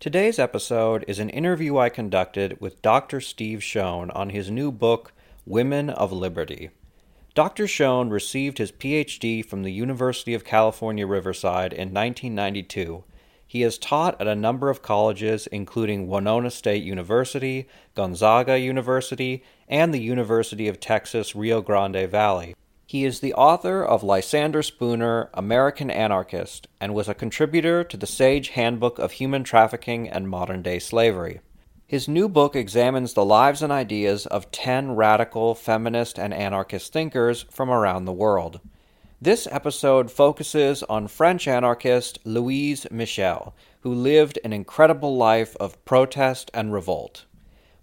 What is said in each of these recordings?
Today's episode is an interview I conducted with Dr. Steve Shone on his new book, Women of Liberty. Dr. Shone received his PhD from the University of California, Riverside in 1992. He has taught at a number of colleges, including Winona State University, Gonzaga University, and the University of Texas, Rio Grande Valley. He is the author of Lysander Spooner, American Anarchist, and was a contributor to the Sage Handbook of Human Trafficking and Modern Day Slavery. His new book examines the lives and ideas of 10 radical feminist and anarchist thinkers from around the world. This episode focuses on French anarchist Louise Michel, who lived an incredible life of protest and revolt.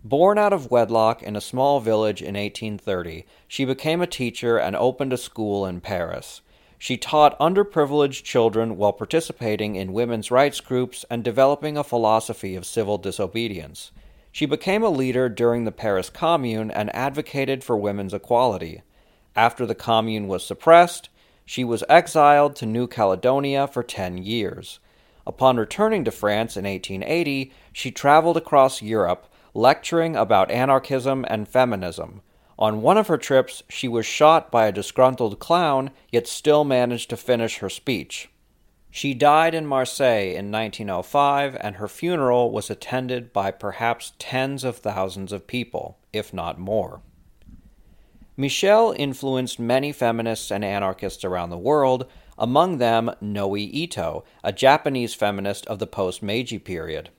Born out of wedlock in a small village in 1830, she became a teacher and opened a school in Paris. She taught underprivileged children while participating in women's rights groups and developing a philosophy of civil disobedience. She became a leader during the Paris Commune and advocated for women's equality. After the Commune was suppressed, she was exiled to New Caledonia for 10 years. Upon returning to France in 1880, she traveled across Europe lecturing about anarchism and feminism. On one of her trips, she was shot by a disgruntled clown, yet still managed to finish her speech. She died in Marseille in 1905, and her funeral was attended by perhaps tens of thousands of people, if not more. Michel influenced many feminists and anarchists around the world, among them Noe Ito, a Japanese feminist of the post Meiji period.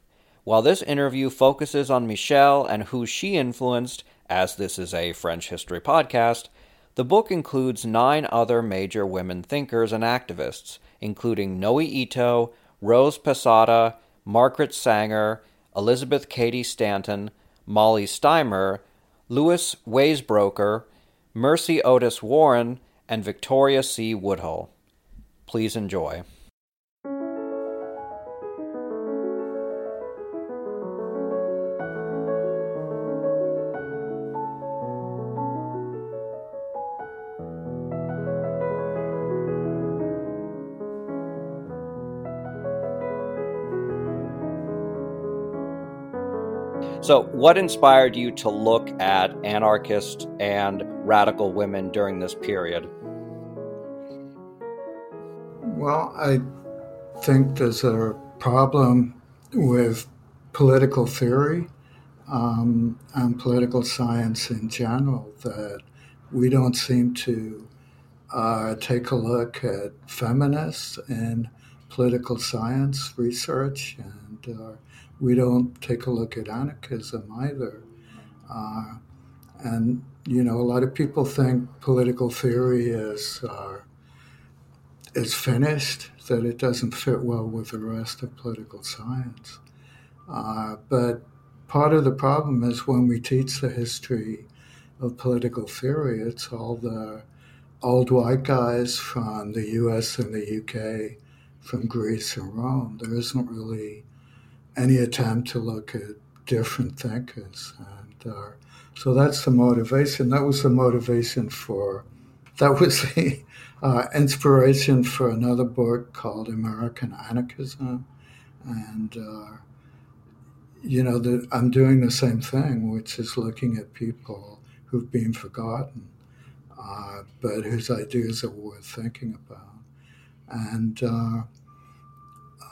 While this interview focuses on Michel and who she influenced, as this is a French history podcast, the book includes nine other major women thinkers and activists, including Noe Ito, Rose Pesotta, Margaret Sanger, Elizabeth Cady Stanton, Molly Steimer, Lois Waisbrooker, Mercy Otis Warren, and Victoria C. Woodhull. Please enjoy. So, what inspired you to look at anarchist and radical women during this period? Well, I think there's a problem with political theory um, and political science in general that we don't seem to uh, take a look at feminists in political science research and uh, we don't take a look at anarchism either. Uh, and, you know, a lot of people think political theory is, uh, is finished, that it doesn't fit well with the rest of political science. Uh, but part of the problem is when we teach the history of political theory, it's all the old white guys from the US and the UK, from Greece and Rome. There isn't really any attempt to look at different thinkers. And uh, so that's the motivation. That was the motivation for, that was the uh, inspiration for another book called American Anarchism. And, uh, you know, the, I'm doing the same thing, which is looking at people who've been forgotten, uh, but whose ideas are worth thinking about. And, uh,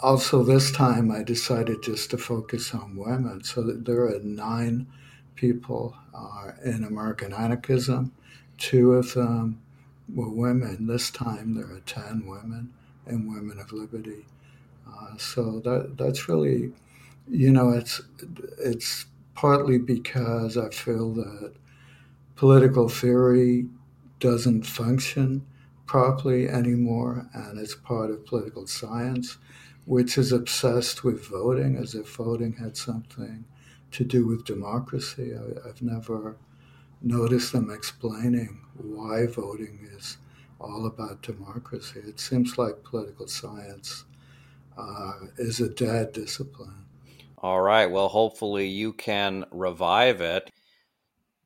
also, this time I decided just to focus on women. So there are nine people uh, in American anarchism. Two of them were women. This time there are 10 women and women of liberty. Uh, so that that's really, you know, it's it's partly because I feel that political theory doesn't function properly anymore, and it's part of political science which is obsessed with voting as if voting had something to do with democracy. I, have never noticed them explaining why voting is all about democracy. It seems like political science uh, is a dead discipline. All right. Well, hopefully you can revive it.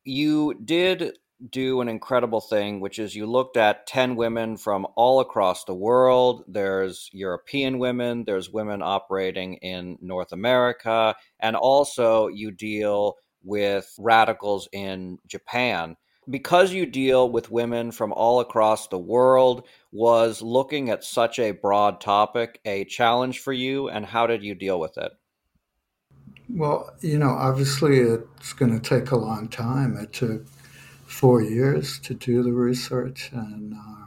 You did do an incredible thing, which is you looked at 10 women from all across the world. There's European women, there's women operating in North America, and also you deal with radicals in Japan. Because you deal with women from all across the world, was looking at such a broad topic a challenge for you, and how did you deal with it? Well, you know, obviously it's going to take a long time. It took four years to do the research. And uh,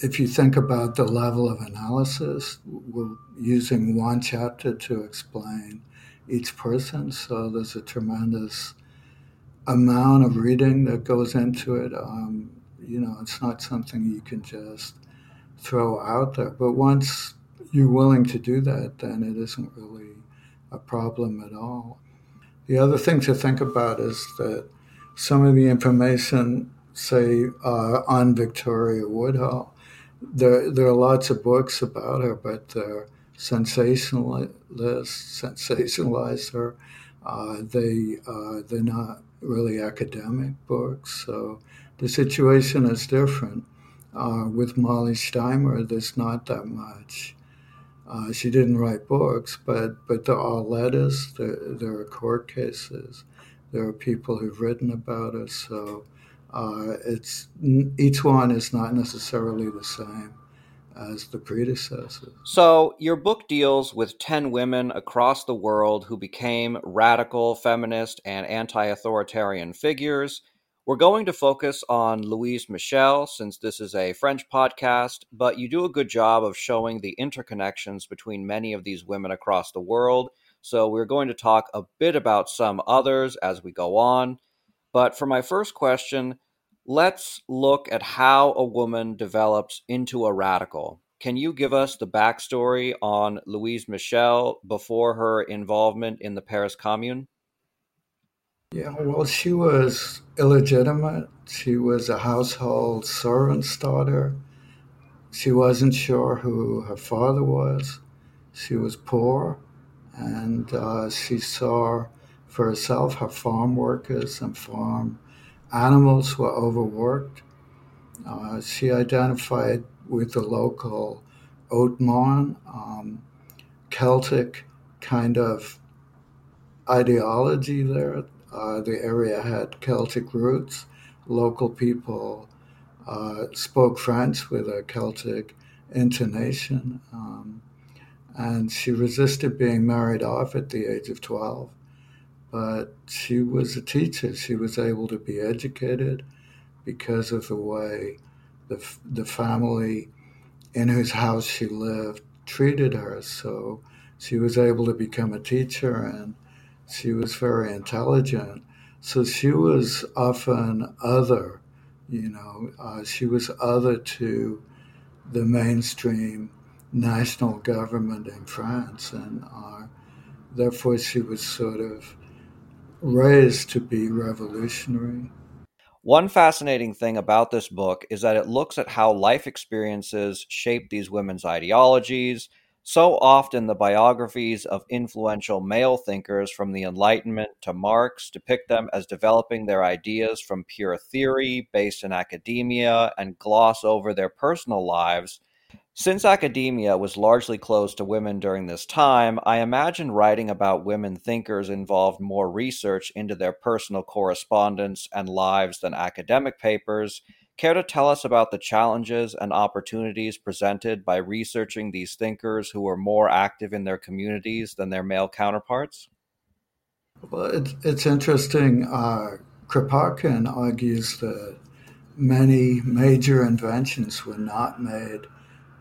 if you think about the level of analysis, we're using one chapter to explain each person. So there's a tremendous amount of reading that goes into it. Um, you know, it's not something you can just throw out there. But once you're willing to do that, then it isn't really a problem at all. The other thing to think about is that some of the information, say, uh, on Victoria Woodhull, there, there are lots of books about her, but they're sensationalist, sensationalize her. Uh, they, uh, they're not really academic books. So the situation is different. Uh, with Molly Steimer, there's not that much uh, she didn't write books, but but they're all letters. There, there are court cases. There are people who've written about it. So uh, it's each one is not necessarily the same as the predecessors. So, your book deals with 10 women across the world who became radical, feminist, and anti authoritarian figures. We're going to focus on Louise Michel since this is a French podcast, but you do a good job of showing the interconnections between many of these women across the world. So we're going to talk a bit about some others as we go on. But for my first question, let's look at how a woman develops into a radical. Can you give us the backstory on Louise Michel before her involvement in the Paris Commune? Yeah, well, she was illegitimate. She was a household servant's daughter. She wasn't sure who her father was. She was poor, and uh, she saw for herself how farm workers and farm animals were overworked. Uh, she identified with the local Haute-Marne, um, Celtic kind of ideology there uh, the area had Celtic roots. Local people uh, spoke French with a Celtic intonation. Um, and she resisted being married off at the age of 12. But she was a teacher. She was able to be educated because of the way the, the family in whose house she lived treated her. So she was able to become a teacher and she was very intelligent. So she was often other, you know, uh, she was other to the mainstream national government in France. And uh, therefore she was sort of raised to be revolutionary. One fascinating thing about this book is that it looks at how life experiences shape these women's ideologies, so often, the biographies of influential male thinkers from the Enlightenment to Marx depict them as developing their ideas from pure theory based in academia and gloss over their personal lives. Since academia was largely closed to women during this time, I imagine writing about women thinkers involved more research into their personal correspondence and lives than academic papers, Care to tell us about the challenges and opportunities presented by researching these thinkers who were more active in their communities than their male counterparts? Well, it's, it's interesting. Uh, Kropotkin argues that many major inventions were not made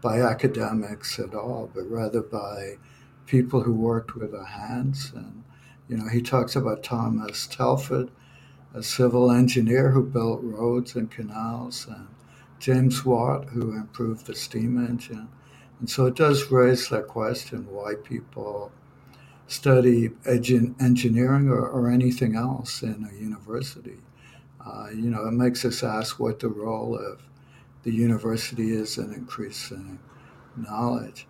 by academics at all, but rather by people who worked with their hands. And, you know, he talks about Thomas Telford a civil engineer who built roads and canals, and James Watt, who improved the steam engine. And so it does raise that question why people study engineering or, or anything else in a university. Uh, you know, it makes us ask what the role of the university is an increase in knowledge.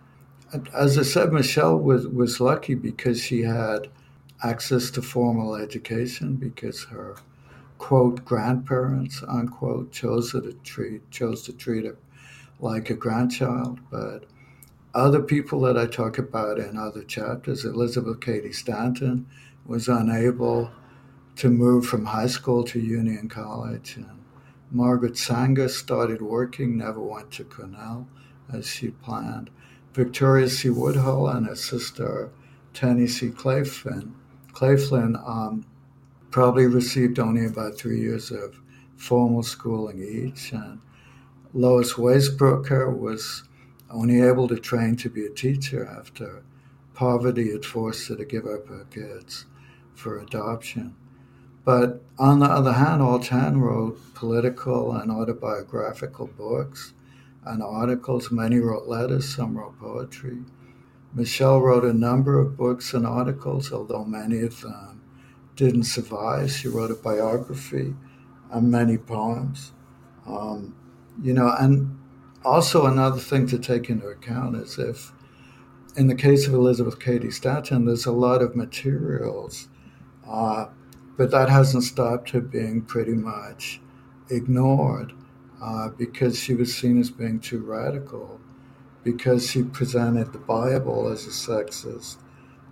As I said, Michel was, was lucky because she had access to formal education because her quote grandparents unquote chose her to treat chose to treat her like a grandchild. But other people that I talk about in other chapters, Elizabeth Cady Stanton was unable to move from high school to Union College. And Margaret Sanger started working, never went to Cornell as she planned. Victoria C. Woodhull and her sister Tennie C. Claflin, Claflin um, probably received only about three years of formal schooling each. And Lois Waisbrooker was only able to train to be a teacher after poverty had forced her to give up her kids for adoption. But on the other hand, All Chan wrote political and autobiographical books and articles. Many wrote letters, some wrote poetry. Michel wrote a number of books and articles, although many of them didn't survive. She wrote a biography and many poems. Um, you know, and also another thing to take into account is if, in the case of Elizabeth Cady Stanton, there's a lot of materials, uh, but that hasn't stopped her being pretty much ignored uh, because she was seen as being too radical, because she presented the Bible as a sexist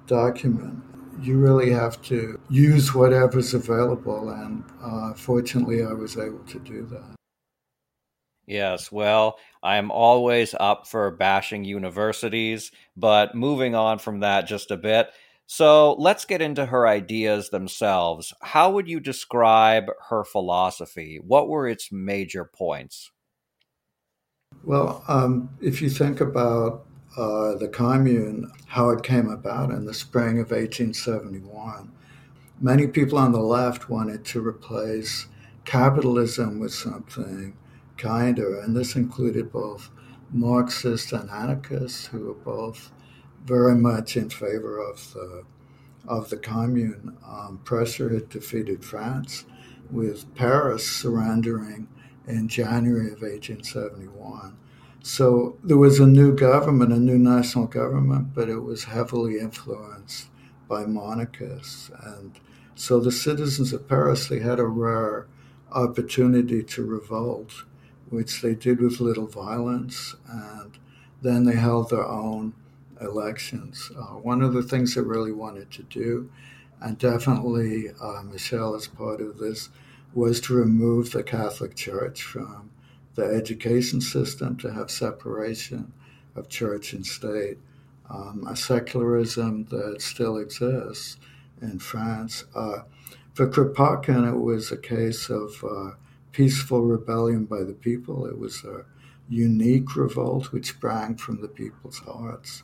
document. You really have to use whatever's available, and uh, fortunately, I was able to do that. Yes, well, I'm always up for bashing universities, but moving on from that just a bit. So let's get into her ideas themselves. How would you describe her philosophy? What were its major points? Well, um, if you think about uh, the commune, how it came about in the spring of 1871, many people on the left wanted to replace capitalism with something kinder, and this included both Marxists and anarchists who were both very much in favor of the of the commune. Um, Prussia had defeated France, with Paris surrendering in January of 1871. So there was a new government, a new national government, but it was heavily influenced by monarchists. And so the citizens of Paris, they had a rare opportunity to revolt, which they did with little violence. And then they held their own elections. Uh, one of the things I really wanted to do, and definitely uh, Michel is part of this, was to remove the Catholic Church from the education system, to have separation of church and state, um, a secularism that still exists in France. Uh, for Kropotkin, it was a case of uh, peaceful rebellion by the people. It was a unique revolt which sprang from the people's hearts.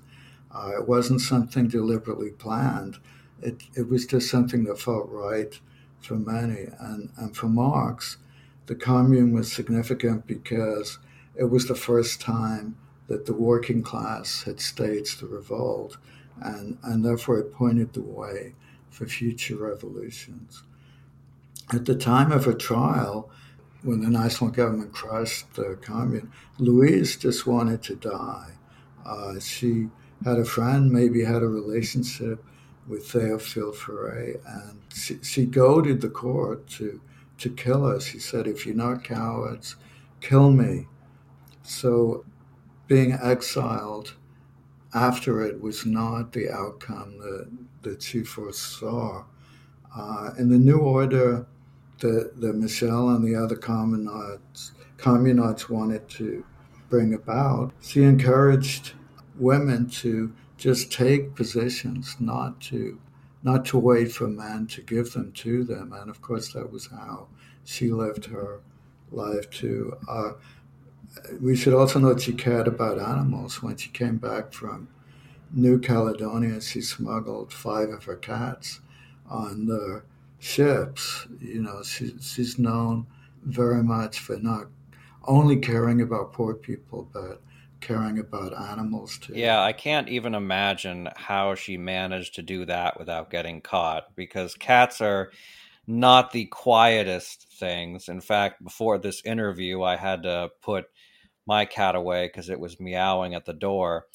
Uh, it wasn't something deliberately planned. It, it was just something that felt right for many. And, and for Marx, the commune was significant because it was the first time that the working class had staged the revolt, and, and therefore it pointed the way for future revolutions. At the time of her trial, when the national government crushed the commune, Louise just wanted to die. Uh, she had a friend, maybe had a relationship with Theophile Ferré, and she, she goaded the court to, to kill us. She said, If you're not cowards, kill me. So being exiled after it was not the outcome that, that she foresaw. Uh, in the New Order that, that Michel and the other communards, communards wanted to bring about, she encouraged women to just take positions, not to not to wait for men to give them to them. And of course, that was how she lived her life too. Uh, we should also note she cared about animals. When she came back from New Caledonia, she smuggled five of her cats on the ships. You know, she, she's known very much for not only caring about poor people, but caring about animals too. Yeah, I can't even imagine how she managed to do that without getting caught because cats are not the quietest things. In fact, before this interview, I had to put my cat away because it was meowing at the door.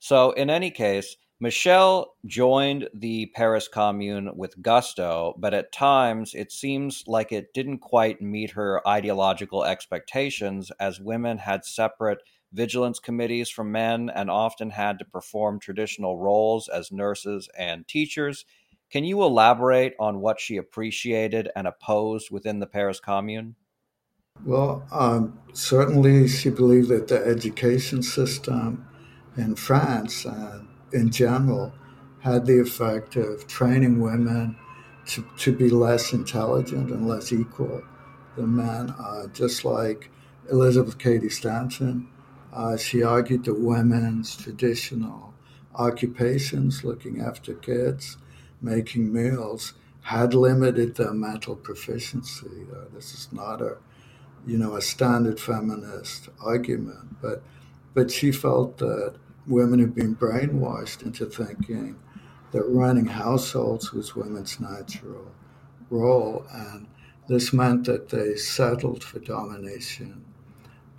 So, in any case, Michel joined the Paris Commune with gusto, but at times it seems like it didn't quite meet her ideological expectations as women had separate vigilance committees from men and often had to perform traditional roles as nurses and teachers. Can you elaborate on what she appreciated and opposed within the Paris Commune? Well, um, certainly she believed that the education system in France and in general had the effect of training women to, to be less intelligent and less equal than men, uh, just like Elizabeth Cady Stanton. Uh, she argued that women's traditional occupations, looking after kids, making meals, had limited their mental proficiency. Uh, this is not a, you know, a standard feminist argument, but but she felt that women had been brainwashed into thinking that running households was women's natural role, and this meant that they settled for domination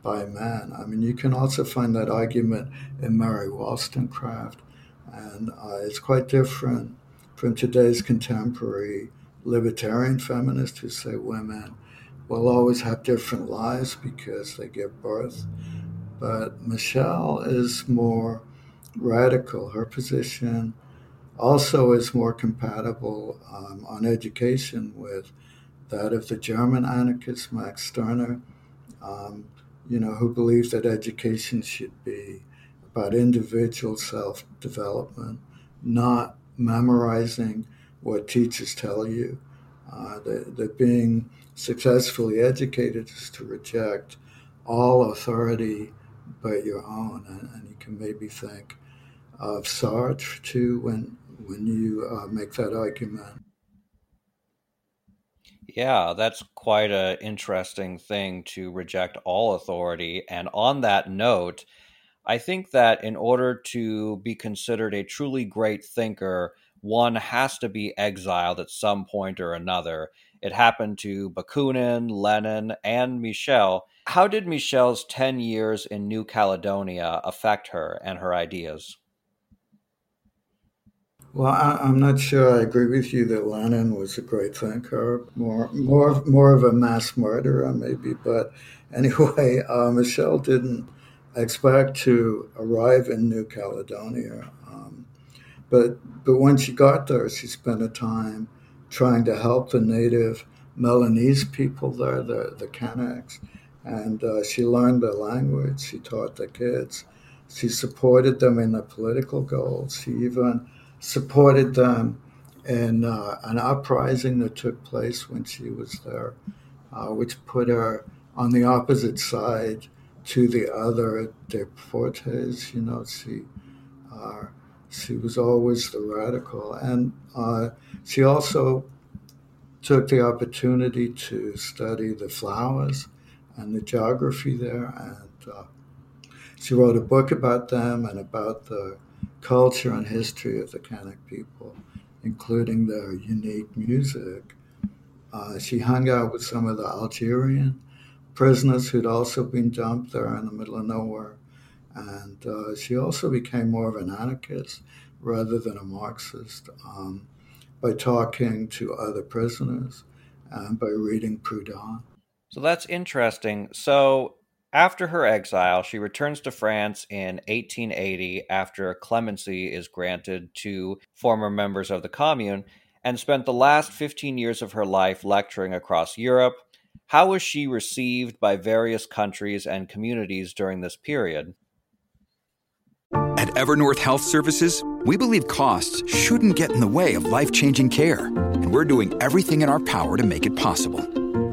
by man. I mean, you can also find that argument in Mary Wollstonecraft, and uh, it's quite different from today's contemporary libertarian feminists who say women will always have different lives because they give birth. But Michel is more radical. Her position also is more compatible um, on education with that of the German anarchist Max Stirner, um, you know, who believes that education should be about individual self development, not memorizing what teachers tell you. Uh, that, that being successfully educated is to reject all authority but your own. And, and you can maybe think of Sartre too when, when you uh, make that argument. Yeah, that's quite an interesting thing to reject all authority. And on that note, I think that in order to be considered a truly great thinker, one has to be exiled at some point or another. It happened to Bakunin, Lenin, and Michel. How did Michel's 10 years in New Caledonia affect her and her ideas? Well, I, am not sure I agree with you that Lenin was a great thinker, more, more, more of a mass murderer, maybe. But anyway, uh, Michel didn't expect to arrive in New Caledonia. Um, but but when she got there, she spent a time trying to help the native Melanese people there, the the Kanaks, and uh, she learned their language. She taught the kids. She supported them in their political goals. She even supported them in uh, an uprising that took place when she was there, uh, which put her on the opposite side to the other deportees. You know, she uh, she was always the radical, and uh, she also took the opportunity to study the flowers and the geography there, and uh, she wrote a book about them and about the culture and history of the Kanak people, including their unique music. Uh, she hung out with some of the Algerian prisoners who'd also been dumped there in the middle of nowhere. And uh, she also became more of an anarchist rather than a Marxist um, by talking to other prisoners and by reading Proudhon. So that's interesting. So after her exile, she returns to France in 1880 after clemency is granted to former members of the Commune and spent the last 15 years of her life lecturing across Europe, how was she received by various countries and communities during this period? At Evernorth Health Services, we believe costs shouldn't get in the way of life changing care, and we're doing everything in our power to make it possible.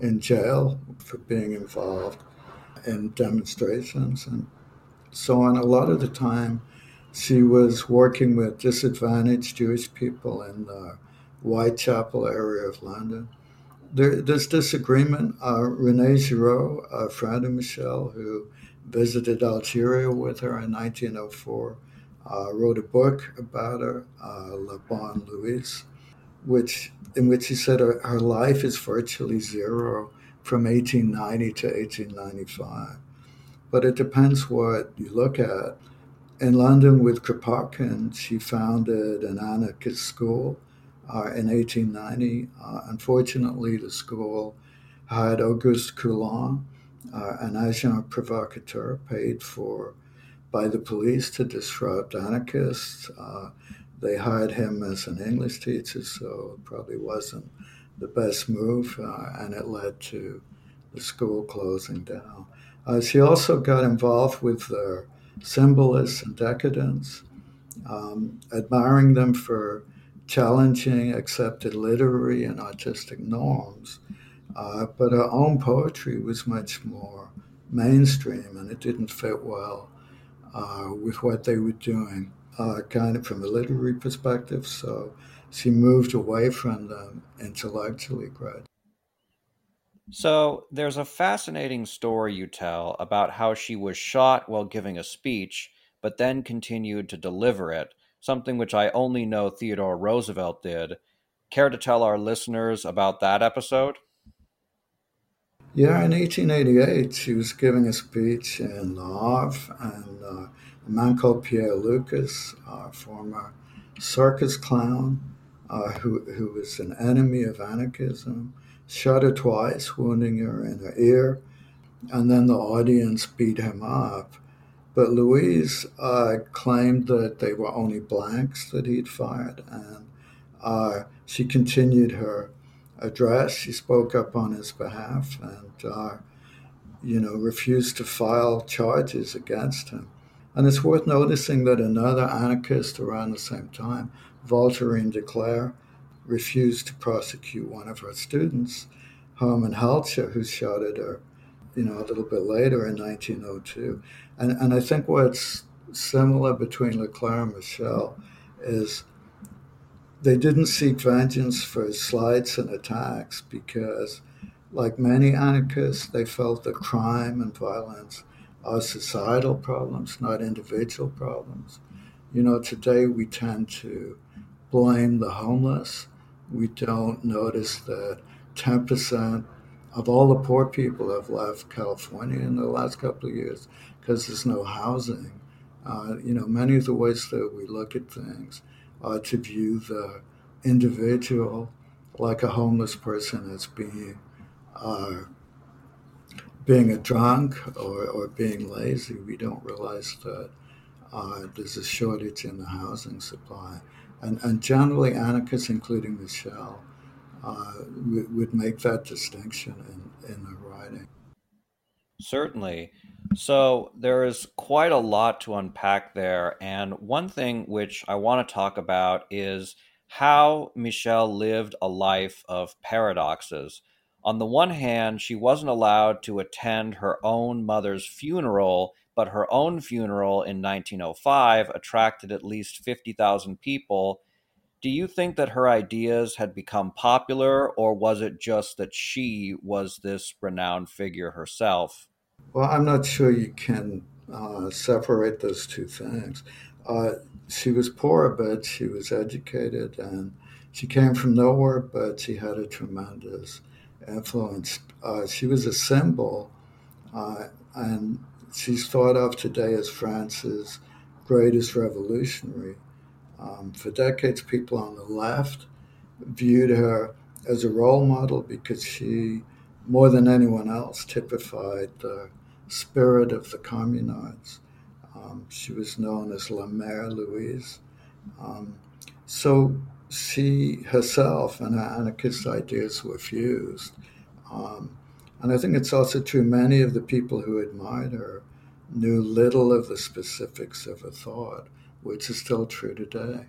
in jail for being involved in demonstrations and so on. A lot of the time, she was working with disadvantaged Jewish people in the Whitechapel area of London. There, there's disagreement. Uh, Rene Girault, a friend of Michel, who visited Algeria with her in 1904, uh, wrote a book about her, uh, La Bonne Louise, which in which he said her, her life is virtually zero from 1890 to 1895. But it depends what you look at. In London with Kropotkin, she founded an anarchist school uh, in 1890. Uh, unfortunately, the school had Auguste Coulon, uh, an agent provocateur paid for by the police to disrupt anarchists. They hired him as an English teacher, so it probably wasn't the best move, uh, and it led to the school closing down. Uh, she also got involved with the symbolists and decadents, um, admiring them for challenging accepted literary and artistic norms. Uh, but her own poetry was much more mainstream and it didn't fit well uh, with what they were doing, uh, kind of from a literary perspective. So she moved away from them intellectually gradually. So there's a fascinating story you tell about how she was shot while giving a speech, but then continued to deliver it, something which I only know Theodore Roosevelt did. Care to tell our listeners about that episode? Yeah, in 1888, she was giving a speech in Le Havre, and uh, a man called Pierre Lucas, a former circus clown, uh, who, who was an enemy of anarchism, shot her twice, wounding her in her ear, and then the audience beat him up. But Louise uh, claimed that they were only blanks that he'd fired, and uh, she continued her address. She spoke up on his behalf and, uh, you know, refused to file charges against him. And it's worth noticing that another anarchist around the same time, Voltairine de Cleyre, refused to prosecute one of her students, Herman Helcher, who shot at her, you know, a little bit later in 1902. And, and I think what's similar between de Cleyre and Michel is they didn't seek vengeance for slights and attacks because, like many anarchists, they felt that crime and violence are societal problems, not individual problems. You know, today we tend to blame the homeless we don't notice that 10% of all the poor people have left California in the last couple of years because there's no housing. Uh, you know, many of the ways that we look at things are to view the individual like a homeless person as being uh, being a drunk or, or being lazy. We don't realize that uh, there's a shortage in the housing supply and, and generally anarchists, including Michel, uh, would, would make that distinction in, in the writing. Certainly. So there is quite a lot to unpack there. And one thing which I want to talk about is how Michel lived a life of paradoxes. On the one hand, she wasn't allowed to attend her own mother's funeral but her own funeral in 1905 attracted at least 50,000 people. Do you think that her ideas had become popular, or was it just that she was this renowned figure herself? Well, I'm not sure you can uh, separate those two things. Uh, she was poor, but she was educated, and she came from nowhere, but she had a tremendous influence. Uh, she was a symbol, uh, and she's thought of today as France's greatest revolutionary. Um, for decades, people on the left viewed her as a role model because she, more than anyone else, typified the spirit of the communards. Um, she was known as La Mère Louise. Um, so she herself and her anarchist ideas were fused. Um, and I think it's also true many of the people who admired her knew little of the specifics of her thought, which is still true today.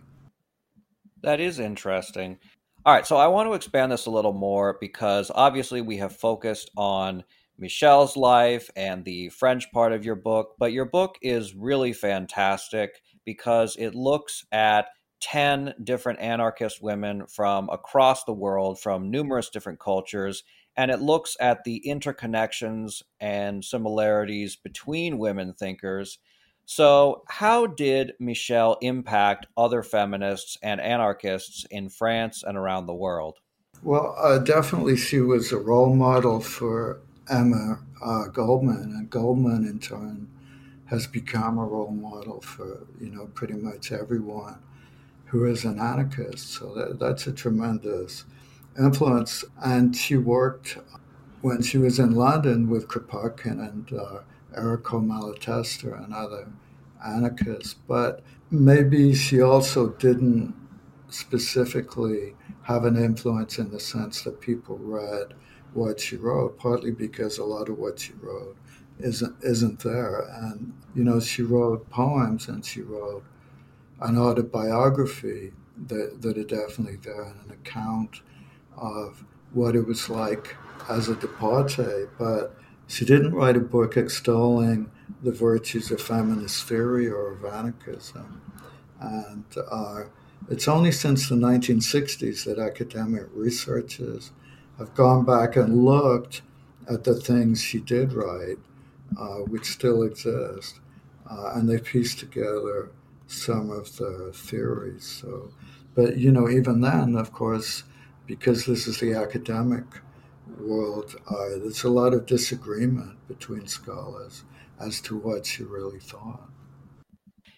That is interesting. All right, so I want to expand this a little more because obviously we have focused on Michel's life and the French part of your book, but your book is really fantastic because it looks at 10 different anarchist women from across the world, from numerous different cultures, and it looks at the interconnections and similarities between women thinkers. So, how did Michel impact other feminists and anarchists in France and around the world? Well, uh, definitely she was a role model for Emma uh, Goldman, and Goldman in turn has become a role model for you know pretty much everyone who is an anarchist. So that, that's a tremendous influence. And she worked when she was in London with Kropotkin and uh, Errico Malatesta and other anarchists. But maybe she also didn't specifically have an influence in the sense that people read what she wrote, partly because a lot of what she wrote isn't isn't there. And you know, she wrote poems and she wrote an autobiography that, that are definitely there and an account of what it was like as a deportee. But she didn't write a book extolling the virtues of feminist theory or of anarchism. And uh, it's only since the 1960s that academic researchers have gone back and looked at the things she did write, uh, which still exist, uh, and they pieced together some of the theories. So, but you know, even then, of course, because this is the academic world, uh, there's a lot of disagreement between scholars as to what she really thought.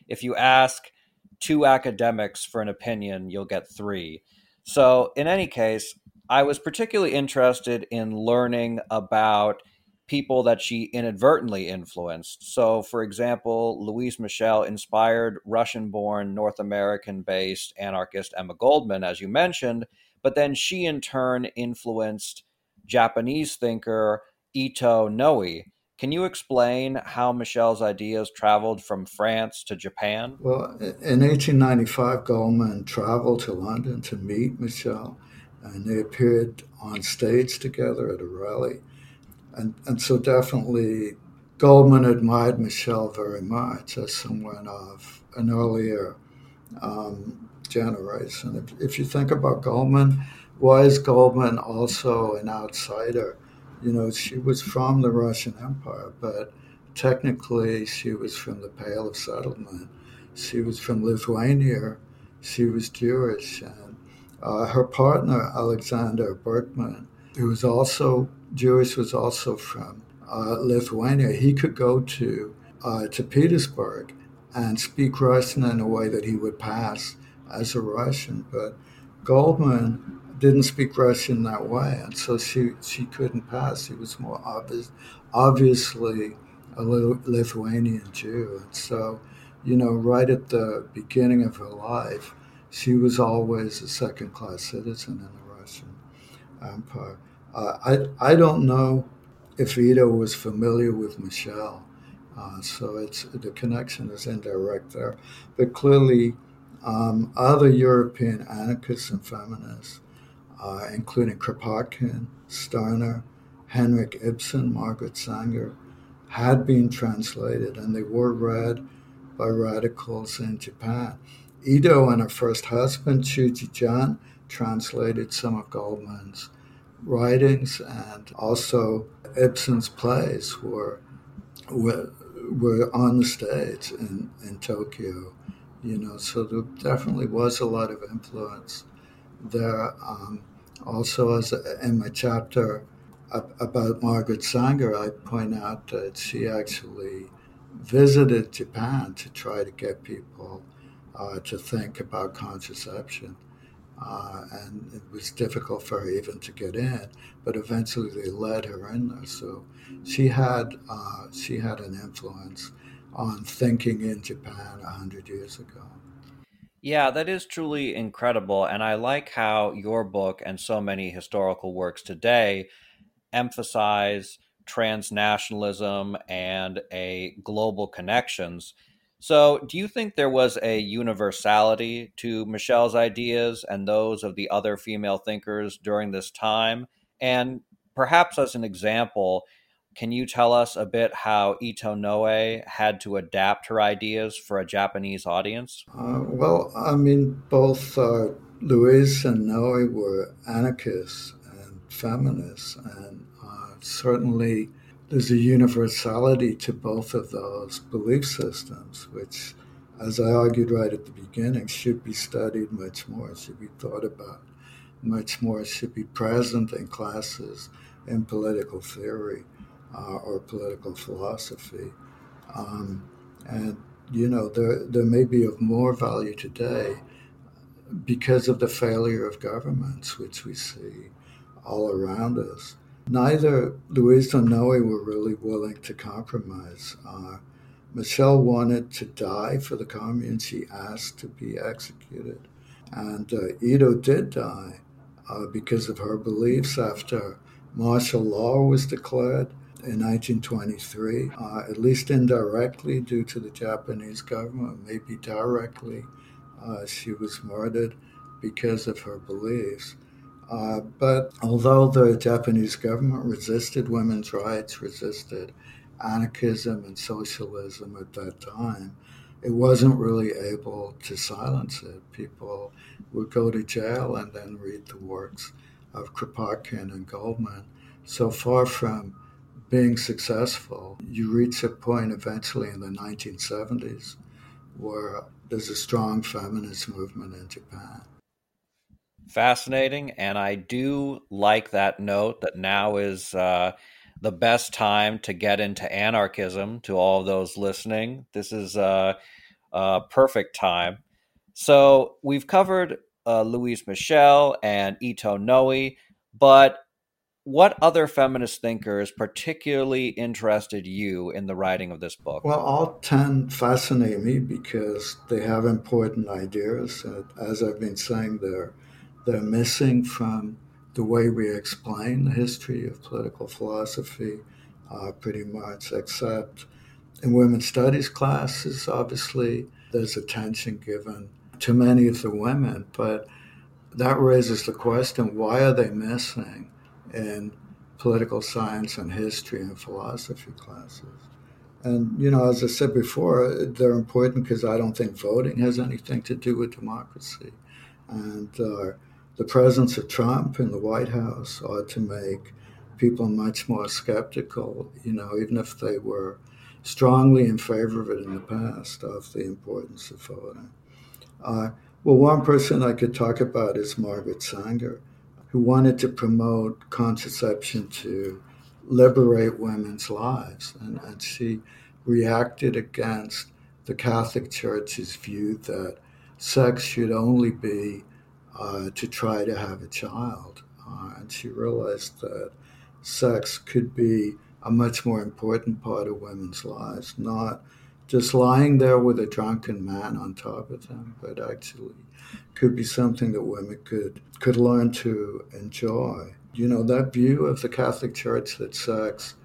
If you ask two academics for an opinion, you'll get three. So, in any case, I was particularly interested in learning about people that she inadvertently influenced. So, for example, Louise Michel inspired Russian born, North American based anarchist Emma Goldman, as you mentioned, but then she in turn influenced Japanese thinker Ito Noe. Can you explain how Michel's ideas traveled from France to Japan? Well, in 1895, Goldman traveled to London to meet Michel, and they appeared on stage together at a rally and and so definitely Goldman admired Michel very much as someone of an earlier um, generation. If, if you think about Goldman, why is Goldman also an outsider? You know, she was from the Russian Empire, but technically she was from the Pale of Settlement. She was from Lithuania. She was Jewish. And uh, her partner, Alexander Berkman, who was also Jewish was also from uh, Lithuania. He could go to uh, to Petersburg and speak Russian in a way that he would pass as a Russian. But Goldman didn't speak Russian that way, and so she she couldn't pass. He was more obvious, obviously a Lithuanian Jew, and so you know, right at the beginning of her life, she was always a second class citizen in the Russian Empire. I, I don't know if Ito was familiar with Michel, uh, so it's the connection is indirect there. But clearly, um, other European anarchists and feminists, uh, including Kropotkin, Stirner, Henrik Ibsen, Margaret Sanger, had been translated and they were read by radicals in Japan. Ito and her first husband, Tsuji Jun, translated some of Goldman's writings and also Ibsen's plays were were, were on the stage in, in Tokyo, you know, so there definitely was a lot of influence there. Um, also, as in my chapter about Margaret Sanger, I point out that she actually visited Japan to try to get people uh, to think about contraception uh, and it was difficult for her even to get in. But eventually, they let her in there. So she had uh, she had an influence on thinking in Japan a hundred years ago. Yeah, that is truly incredible, and I like how your book and so many historical works today emphasize transnationalism and a global connections. So, do you think there was a universality to Michel's ideas and those of the other female thinkers during this time? And perhaps as an example, can you tell us a bit how Ito Noe had to adapt her ideas for a Japanese audience? Uh, well, I mean, both uh, Louise and Noe were anarchists and feminists, and uh, certainly there's a universality to both of those belief systems, which, as I argued right at the beginning, should be studied much more, should be thought about much more, should be present in classes in political theory uh, or political philosophy. Um, and, you know, there, there may be of more value today because of the failure of governments, which we see all around us. Neither Louise or Noe were really willing to compromise. Uh, Michel wanted to die for the commune. She asked to be executed. And uh, Ito did die uh, because of her beliefs after martial law was declared in 1923, uh, at least indirectly due to the Japanese government, maybe directly. Uh, she was murdered because of her beliefs. Uh, but although the Japanese government resisted women's rights, resisted anarchism and socialism at that time, it wasn't really able to silence it. People would go to jail and then read the works of Kropotkin and Goldman. So far from being successful, you reach a point eventually in the 1970s where there's a strong feminist movement in Japan. Fascinating. And I do like that note that now is uh, the best time to get into anarchism to all those listening. This is a, a perfect time. So we've covered uh, Louise Michel and Ito Noe, but what other feminist thinkers particularly interested you in the writing of this book? Well, all 10 fascinate me because they have important ideas. As I've been saying, they're, they're missing from the way we explain the history of political philosophy, uh, pretty much, except in women's studies classes, obviously, there's attention given to many of the women, but that raises the question why are they missing? in political science and history and philosophy classes. And, you know, as I said before, they're important because I don't think voting has anything to do with democracy. And uh, the presence of Trump in the White House ought to make people much more skeptical, you know, even if they were strongly in favor of it in the past, of the importance of voting. Uh, well, one person I could talk about is Margaret Sanger who wanted to promote contraception to liberate women's lives. And, and she reacted against the Catholic Church's view that sex should only be uh, to try to have a child. Uh, and she realized that sex could be a much more important part of women's lives, not just lying there with a drunken man on top of them, but actually could be something that women could could learn to enjoy. You know, that view of the Catholic Church that sex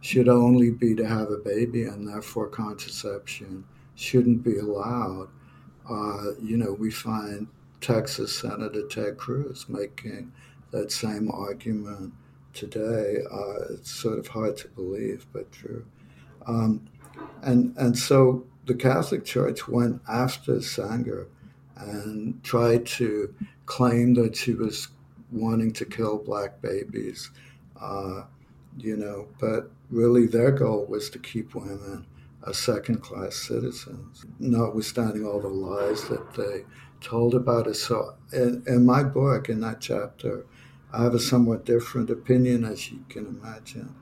should only be to have a baby and therefore contraception shouldn't be allowed. Uh, you know, we find Texas Senator Ted Cruz making that same argument today. Uh, it's sort of hard to believe, but true. Um, and and so the Catholic Church went after Sanger and tried to claim that she was wanting to kill black babies, uh, you know, but really their goal was to keep women as second class citizens, notwithstanding all the lies that they told about it. So, in, in my book, in that chapter, I have a somewhat different opinion, as you can imagine.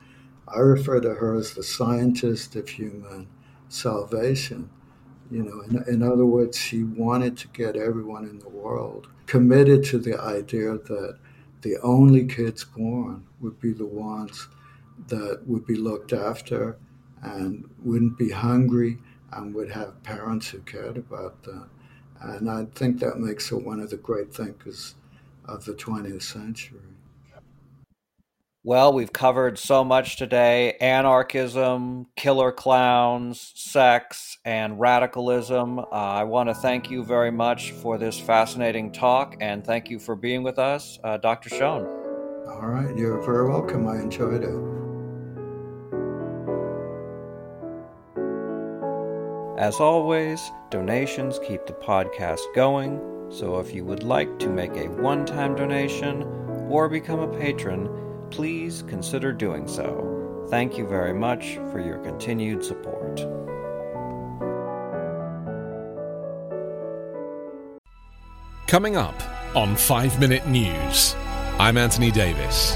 I refer to her as the scientist of human salvation you know, in, in other words, she wanted to get everyone in the world committed to the idea that the only kids born would be the ones that would be looked after and wouldn't be hungry and would have parents who cared about them. And I think that makes her one of the great thinkers of the 20th century. Well, we've covered so much today anarchism, killer clowns, sex, and radicalism. Uh, I want to thank you very much for this fascinating talk and thank you for being with us, uh, Dr. Shone. All right, you're very welcome. I enjoyed it. As always, donations keep the podcast going. So if you would like to make a one time donation or become a patron, please consider doing so. Thank you very much for your continued support. Coming up on 5 Minute News, I'm Anthony Davis.